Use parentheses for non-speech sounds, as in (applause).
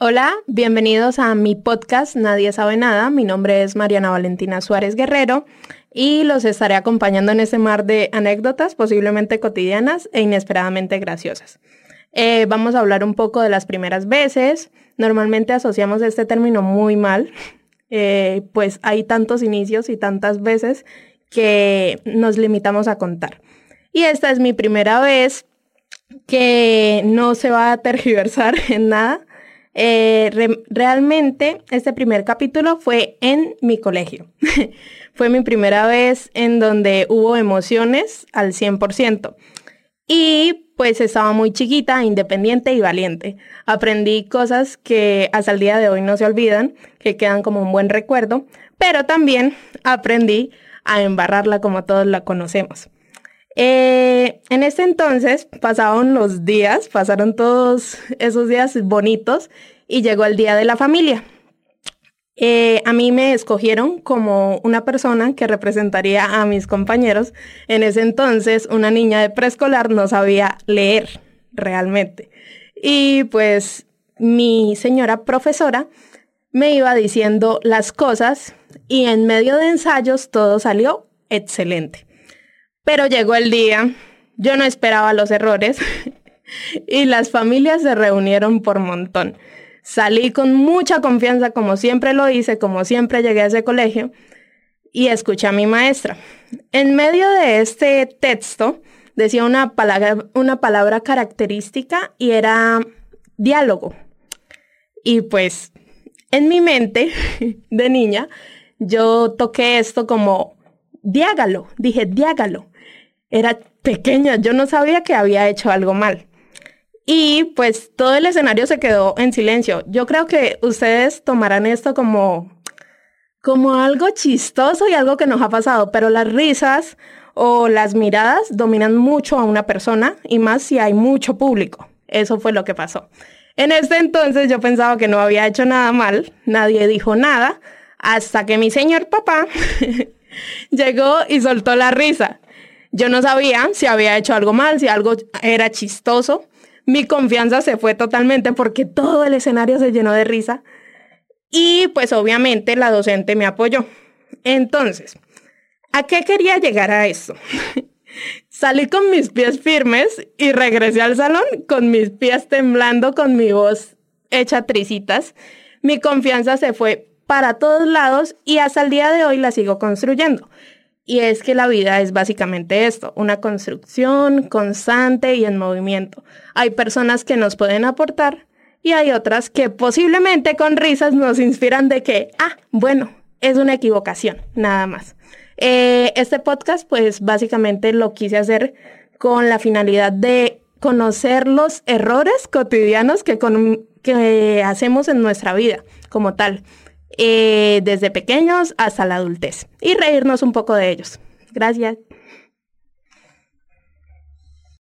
Hola, bienvenidos a mi podcast Nadie sabe nada. Mi nombre es Mariana Valentina Suárez Guerrero y los estaré acompañando en este mar de anécdotas posiblemente cotidianas e inesperadamente graciosas. Eh, vamos a hablar un poco de las primeras veces. Normalmente asociamos este término muy mal, eh, pues hay tantos inicios y tantas veces que nos limitamos a contar. Y esta es mi primera vez que no se va a tergiversar (laughs) en nada. Eh, realmente este primer capítulo fue en mi colegio. (laughs) fue mi primera vez en donde hubo emociones al 100%. Y pues estaba muy chiquita, independiente y valiente. Aprendí cosas que hasta el día de hoy no se olvidan, que quedan como un buen recuerdo, pero también aprendí a embarrarla como todos la conocemos. Eh, en ese entonces pasaron los días, pasaron todos esos días bonitos y llegó el día de la familia. Eh, a mí me escogieron como una persona que representaría a mis compañeros. En ese entonces, una niña de preescolar no sabía leer realmente. Y pues mi señora profesora me iba diciendo las cosas y en medio de ensayos todo salió excelente. Pero llegó el día, yo no esperaba los errores (laughs) y las familias se reunieron por montón. Salí con mucha confianza, como siempre lo hice, como siempre llegué a ese colegio, y escuché a mi maestra. En medio de este texto decía una palabra, una palabra característica y era diálogo. Y pues en mi mente (laughs) de niña, yo toqué esto como diágalo, dije diágalo era pequeña, yo no sabía que había hecho algo mal. Y pues todo el escenario se quedó en silencio. Yo creo que ustedes tomarán esto como, como algo chistoso y algo que nos ha pasado, pero las risas o las miradas dominan mucho a una persona y más si hay mucho público. Eso fue lo que pasó. En este entonces yo pensaba que no había hecho nada mal, nadie dijo nada, hasta que mi señor papá (laughs) llegó y soltó la risa. Yo no sabía si había hecho algo mal, si algo era chistoso. Mi confianza se fue totalmente porque todo el escenario se llenó de risa. Y pues obviamente la docente me apoyó. Entonces, ¿a qué quería llegar a esto? (laughs) Salí con mis pies firmes y regresé al salón con mis pies temblando, con mi voz hecha tricitas. Mi confianza se fue para todos lados y hasta el día de hoy la sigo construyendo. Y es que la vida es básicamente esto, una construcción constante y en movimiento. Hay personas que nos pueden aportar y hay otras que posiblemente con risas nos inspiran de que, ah, bueno, es una equivocación, nada más. Eh, este podcast, pues básicamente lo quise hacer con la finalidad de conocer los errores cotidianos que, que hacemos en nuestra vida como tal. Eh, desde pequeños hasta la adultez y reírnos un poco de ellos. Gracias.